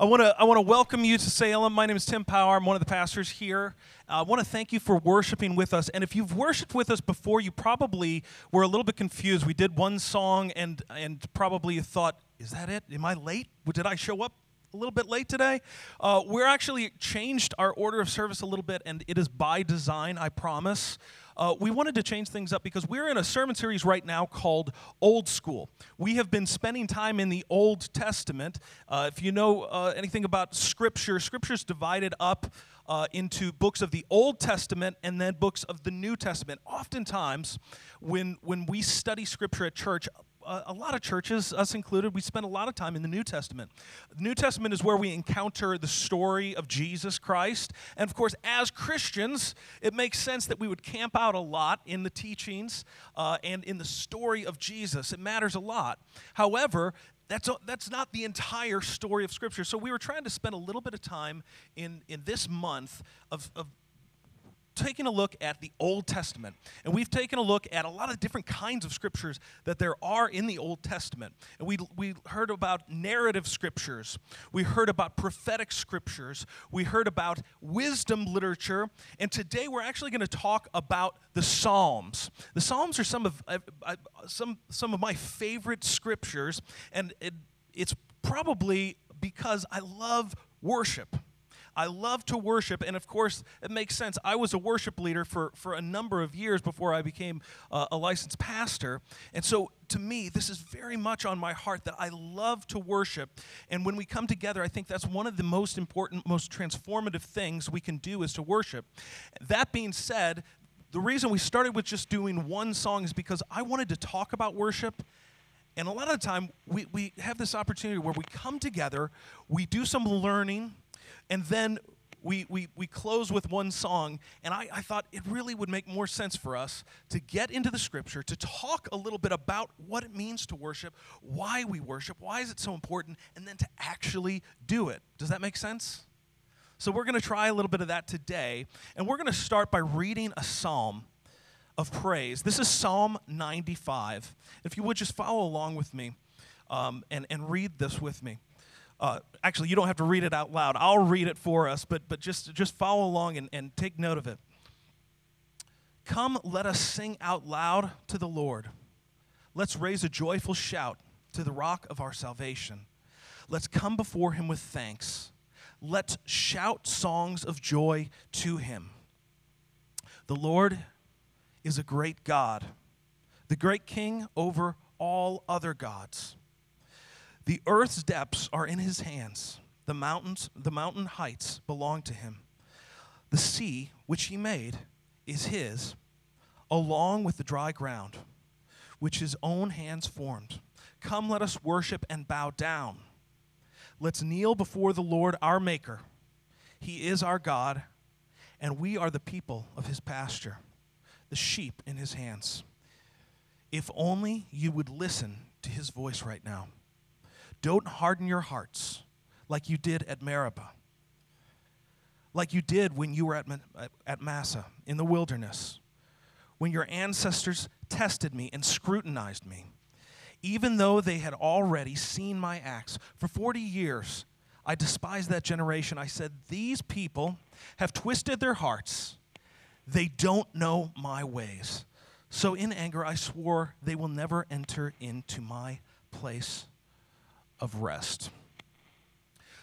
I want to I want to welcome you to Salem. My name is Tim Power. I'm one of the pastors here. Uh, I want to thank you for worshiping with us. And if you've worshiped with us before, you probably were a little bit confused. We did one song, and and probably thought, "Is that it? Am I late? Did I show up a little bit late today. Uh, we're actually changed our order of service a little bit, and it is by design, I promise. Uh, we wanted to change things up because we're in a sermon series right now called Old School. We have been spending time in the Old Testament. Uh, if you know uh, anything about Scripture, Scripture is divided up uh, into books of the Old Testament and then books of the New Testament. Oftentimes, when, when we study Scripture at church, a, lot of churches, us included, we spend a lot of time in the New Testament. The New Testament is where we encounter the story of Jesus Christ. And of course, as Christians, it makes sense that we would camp out a lot in the teachings uh, and in the story of Jesus. It matters a lot. However, that's, that's not the entire story of Scripture. So we were trying to spend a little bit of time in, in this month of, of taken a look at the Old Testament, and we've taken a look at a lot of different kinds of scriptures that there are in the Old Testament. And we, we heard about narrative scriptures, we heard about prophetic scriptures, we heard about wisdom literature, and today we're actually going to talk about the Psalms. The Psalms are some of, uh, uh, some, some of my favorite scriptures, and it, it's probably because I love worship. I love to worship, and of course, it makes sense. I was a worship leader for, for a number of years before I became uh, a licensed pastor. And so, to me, this is very much on my heart that I love to worship. And when we come together, I think that's one of the most important, most transformative things we can do is to worship. That being said, the reason we started with just doing one song is because I wanted to talk about worship. And a lot of the time, we, we have this opportunity where we come together, we do some learning, and then we, we, we close with one song, and I, I thought it really would make more sense for us to get into the scripture, to talk a little bit about what it means to worship, why we worship, why is it so important, and then to actually do it. Does that make sense? So we're going to try a little bit of that today, and we're going to start by reading a psalm of praise. This is Psalm 95. If you would just follow along with me um, and, and read this with me. Uh, actually, you don't have to read it out loud. I'll read it for us, but, but just, just follow along and, and take note of it. Come, let us sing out loud to the Lord. Let's raise a joyful shout to the rock of our salvation. Let's come before him with thanks. Let's shout songs of joy to him. The Lord is a great God, the great King over all other gods. The earth's depths are in his hands. The mountains, the mountain heights belong to him. The sea, which he made, is his, along with the dry ground, which his own hands formed. Come, let us worship and bow down. Let's kneel before the Lord our Maker. He is our God, and we are the people of his pasture, the sheep in his hands. If only you would listen to his voice right now. Don't harden your hearts like you did at Meribah, like you did when you were at, at Massah in the wilderness, when your ancestors tested me and scrutinized me. Even though they had already seen my acts, for 40 years I despised that generation. I said, These people have twisted their hearts. They don't know my ways. So in anger I swore they will never enter into my place of rest.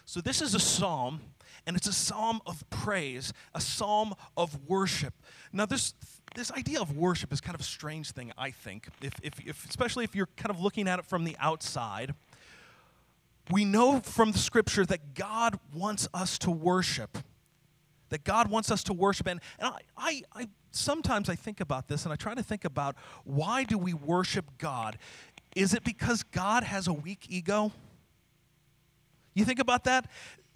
So, this is a psalm, and it's a psalm of praise, a psalm of worship. Now, this, this idea of worship is kind of a strange thing, I think, if, if, if, especially if you're kind of looking at it from the outside. We know from the scripture that God wants us to worship. That God wants us to worship. And, and I, I, I sometimes I think about this and I try to think about why do we worship God? Is it because God has a weak ego? You think about that?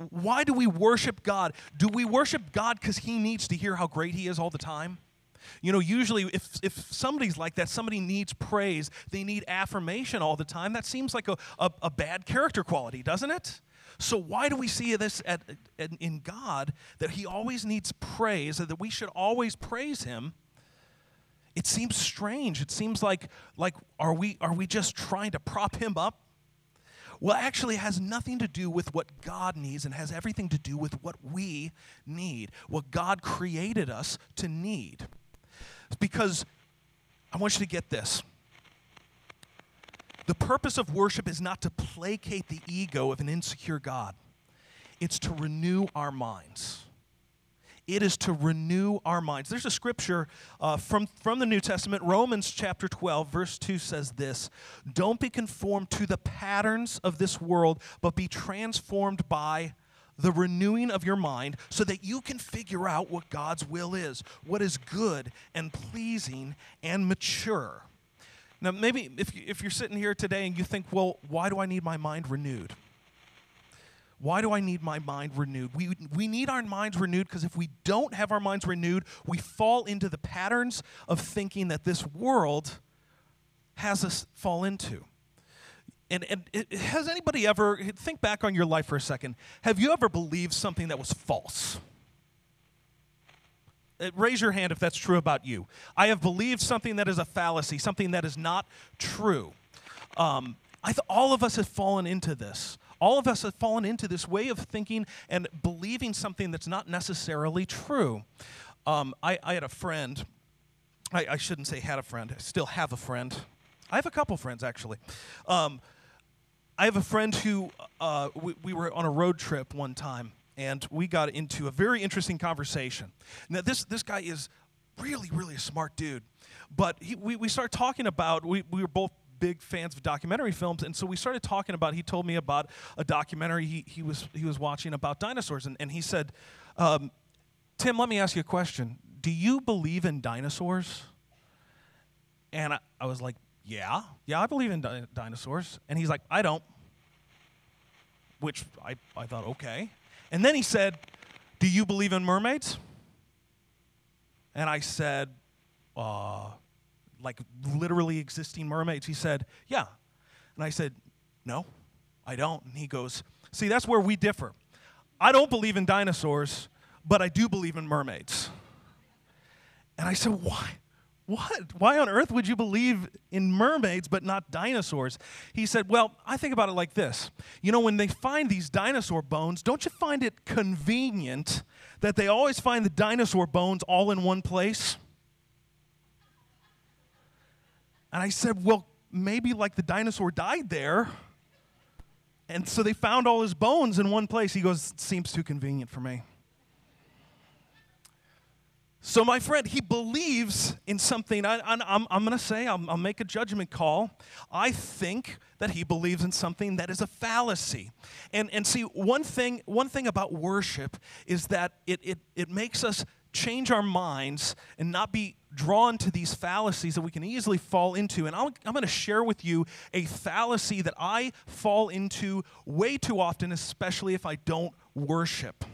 Why do we worship God? Do we worship God because He needs to hear how great He is all the time? You know, usually if, if somebody's like that, somebody needs praise, they need affirmation all the time, that seems like a, a, a bad character quality, doesn't it? So, why do we see this at, at, in God that He always needs praise, and that we should always praise Him? It seems strange. It seems like, like are, we, are we just trying to prop Him up well, actually it has nothing to do with what God needs and has everything to do with what we need, what God created us to need. Because I want you to get this. The purpose of worship is not to placate the ego of an insecure God, it's to renew our minds. It is to renew our minds. There's a scripture uh, from, from the New Testament, Romans chapter 12, verse 2 says this Don't be conformed to the patterns of this world, but be transformed by the renewing of your mind so that you can figure out what God's will is, what is good and pleasing and mature. Now, maybe if, if you're sitting here today and you think, well, why do I need my mind renewed? Why do I need my mind renewed? We, we need our minds renewed because if we don't have our minds renewed, we fall into the patterns of thinking that this world has us fall into. And, and has anybody ever, think back on your life for a second, have you ever believed something that was false? Uh, raise your hand if that's true about you. I have believed something that is a fallacy, something that is not true. Um, I th- all of us have fallen into this. All of us have fallen into this way of thinking and believing something that's not necessarily true. Um, I, I, had a friend, I, I, shouldn't say had a friend, I still have a friend. I have a couple friends actually. Um, I have a friend who uh, we, we were on a road trip one time and we got into a very interesting conversation. Now, this, this guy is really, really a smart dude. But he, we, we started talking about, we, we were both big fans of documentary films, and so we started talking about. He told me about a documentary he, he was he was watching about dinosaurs, and, and he said, um, "Tim, let me ask you a question. Do you believe in dinosaurs?" And I, I was like, "Yeah, yeah, I believe in di- dinosaurs." And he's like, "I don't," which I I thought okay. And then he said, "Do you believe in mermaids?" And I said, uh, like literally existing mermaids? He said, Yeah. And I said, No, I don't. And he goes, See, that's where we differ. I don't believe in dinosaurs, but I do believe in mermaids. And I said, Why? What? Why on earth would you believe in mermaids but not dinosaurs? He said, Well, I think about it like this. You know, when they find these dinosaur bones, don't you find it convenient that they always find the dinosaur bones all in one place? And I said, Well, maybe like the dinosaur died there. And so they found all his bones in one place. He goes, Seems too convenient for me. So, my friend, he believes in something. I, am going to say, I'll, I'll make a judgment call. I think that he believes in something that is a fallacy. And, and see, one thing, one thing about worship is that it, it, it makes us change our minds and not be drawn to these fallacies that we can easily fall into. And i am going to share with you a fallacy that I fall into way too often, especially if I don't worship.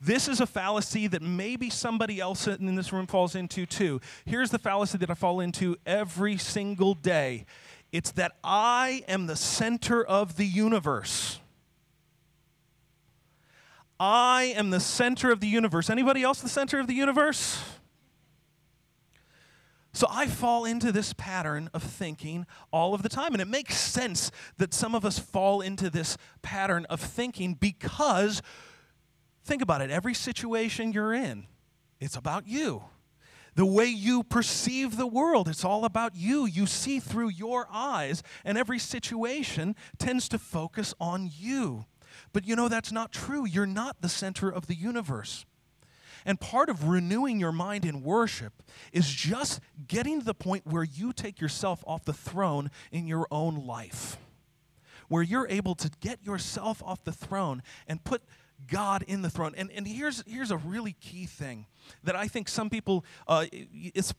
This is a fallacy that maybe somebody else in this room falls into too. Here's the fallacy that I fall into every single day it's that I am the center of the universe. I am the center of the universe. Anybody else the center of the universe? So I fall into this pattern of thinking all of the time. And it makes sense that some of us fall into this pattern of thinking because, think about it, every situation you're in, it's about you. The way you perceive the world, it's all about you. You see through your eyes, and every situation tends to focus on you. But you know, that's not true. You're not the center of the universe. And part of renewing your mind in worship is just getting to the point where you take yourself off the throne in your own life, where you're able to get yourself off the throne and put God in the throne. And, and here's, here's a really key thing that I think some people, uh, if,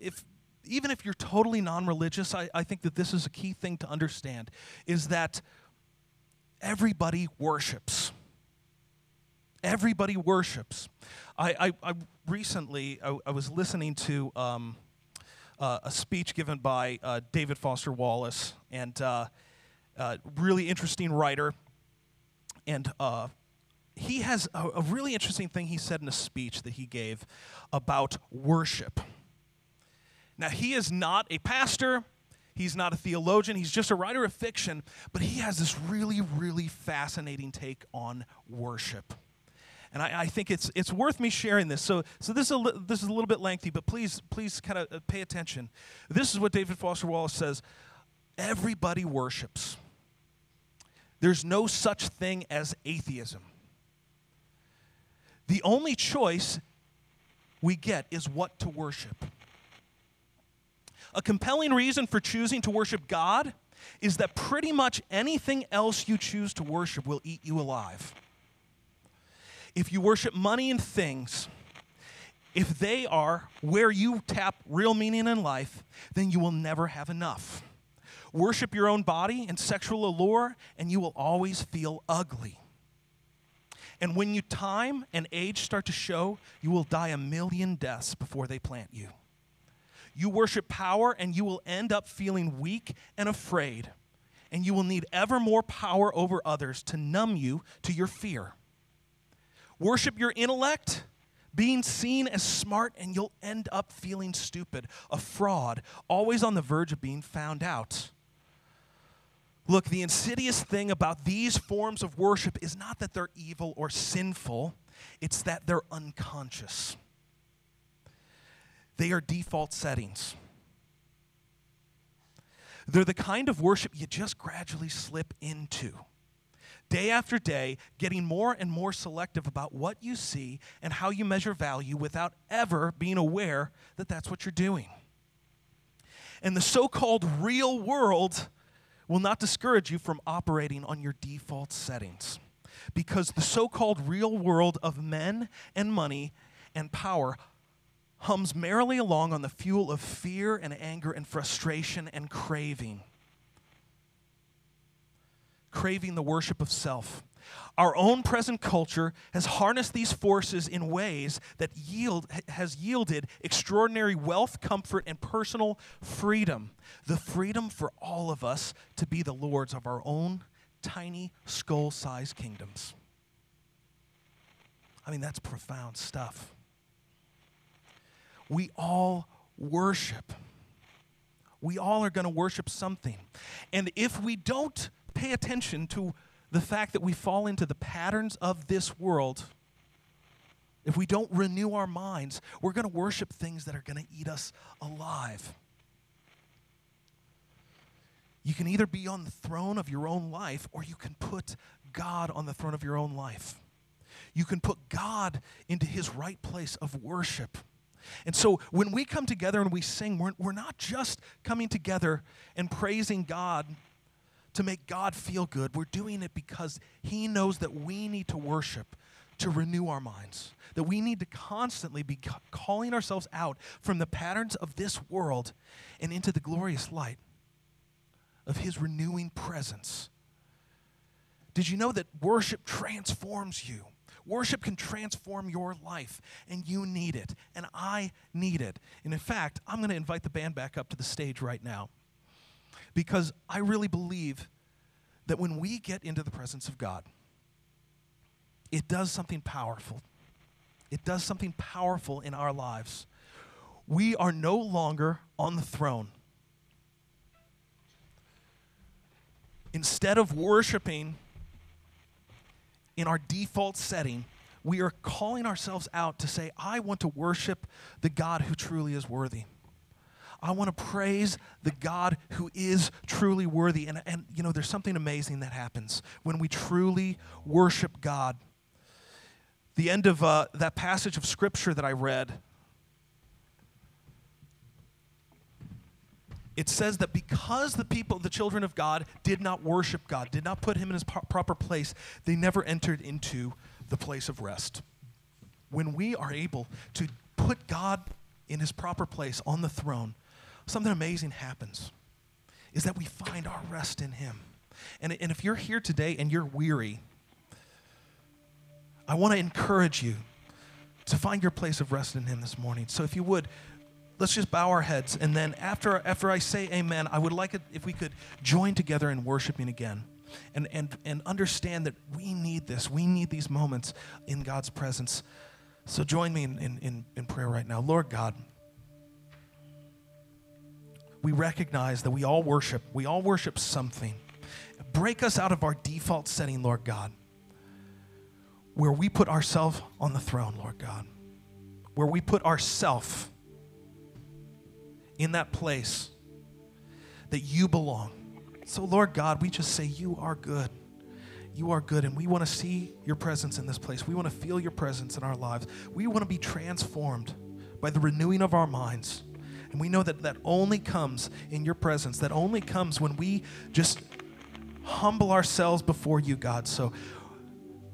if, even if you're totally non religious, I, I think that this is a key thing to understand is that everybody worships. Everybody worships. I, I, I recently I, I, was listening to um, uh, a speech given by uh, David Foster Wallace, and uh, uh really interesting writer. And uh, he has a, a really interesting thing he said in a speech that he gave about worship. Now, he is not a pastor. He's not a theologian, he's just a writer of fiction, but he has this really, really fascinating take on worship. And I, I think it's, it's worth me sharing this. So, so this, is a, li- this is a little bit lengthy, but please, please kind of uh, pay attention. This is what David Foster Wallace says Everybody worships. There's no such thing as atheism. The only choice we get is what to worship. A compelling reason for choosing to worship God is that pretty much anything else you choose to worship will eat you alive. If you worship money and things, if they are where you tap real meaning in life, then you will never have enough. Worship your own body and sexual allure, and you will always feel ugly. And when you time and age start to show, you will die a million deaths before they plant you. You worship power, and you will end up feeling weak and afraid. And you will need ever more power over others to numb you to your fear. Worship your intellect, being seen as smart, and you'll end up feeling stupid, a fraud, always on the verge of being found out. Look, the insidious thing about these forms of worship is not that they're evil or sinful, it's that they're unconscious. They are default settings. They're the kind of worship you just gradually slip into. Day after day, getting more and more selective about what you see and how you measure value without ever being aware that that's what you're doing. And the so called real world will not discourage you from operating on your default settings. Because the so called real world of men and money and power hums merrily along on the fuel of fear and anger and frustration and craving. Craving the worship of self. Our own present culture has harnessed these forces in ways that yield, has yielded extraordinary wealth, comfort, and personal freedom. The freedom for all of us to be the lords of our own tiny skull sized kingdoms. I mean, that's profound stuff. We all worship. We all are going to worship something. And if we don't pay attention to the fact that we fall into the patterns of this world, if we don't renew our minds, we're going to worship things that are going to eat us alive. You can either be on the throne of your own life or you can put God on the throne of your own life. You can put God into his right place of worship. And so when we come together and we sing, we're, we're not just coming together and praising God to make God feel good. We're doing it because He knows that we need to worship to renew our minds, that we need to constantly be calling ourselves out from the patterns of this world and into the glorious light of His renewing presence. Did you know that worship transforms you? Worship can transform your life, and you need it, and I need it. And in fact, I'm going to invite the band back up to the stage right now because I really believe that when we get into the presence of God, it does something powerful. It does something powerful in our lives. We are no longer on the throne. Instead of worshiping in our default setting, we are calling ourselves out to say, I want to worship the God who truly is worthy. I want to praise the God who is truly worthy. And, and, you know, there's something amazing that happens when we truly worship God. The end of uh, that passage of Scripture that I read, it says that because the people, the children of God, did not worship God, did not put him in his pro- proper place, they never entered into the place of rest. When we are able to put God in his proper place on the throne, something amazing happens is that we find our rest in Him. And, and if you're here today and you're weary, I want to encourage you to find your place of rest in Him this morning. So if you would, let's just bow our heads. And then after, after I say amen, I would like it if we could join together in worshiping again. And, and, and understand that we need this. We need these moments in God's presence. So join me in, in, in prayer right now. Lord God, we recognize that we all worship. We all worship something. Break us out of our default setting, Lord God, where we put ourselves on the throne, Lord God, where we put ourself in that place that you belong. So, Lord God, we just say, You are good. You are good, and we want to see your presence in this place. We want to feel your presence in our lives. We want to be transformed by the renewing of our minds. And we know that that only comes in your presence, that only comes when we just humble ourselves before you, God. So,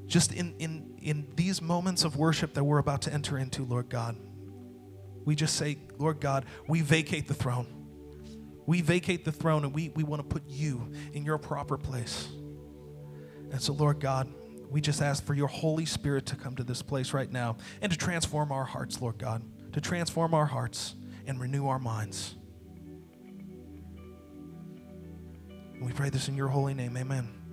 just in, in, in these moments of worship that we're about to enter into, Lord God, we just say, Lord God, we vacate the throne. We vacate the throne and we, we want to put you in your proper place. And so, Lord God, we just ask for your Holy Spirit to come to this place right now and to transform our hearts, Lord God, to transform our hearts and renew our minds. And we pray this in your holy name. Amen.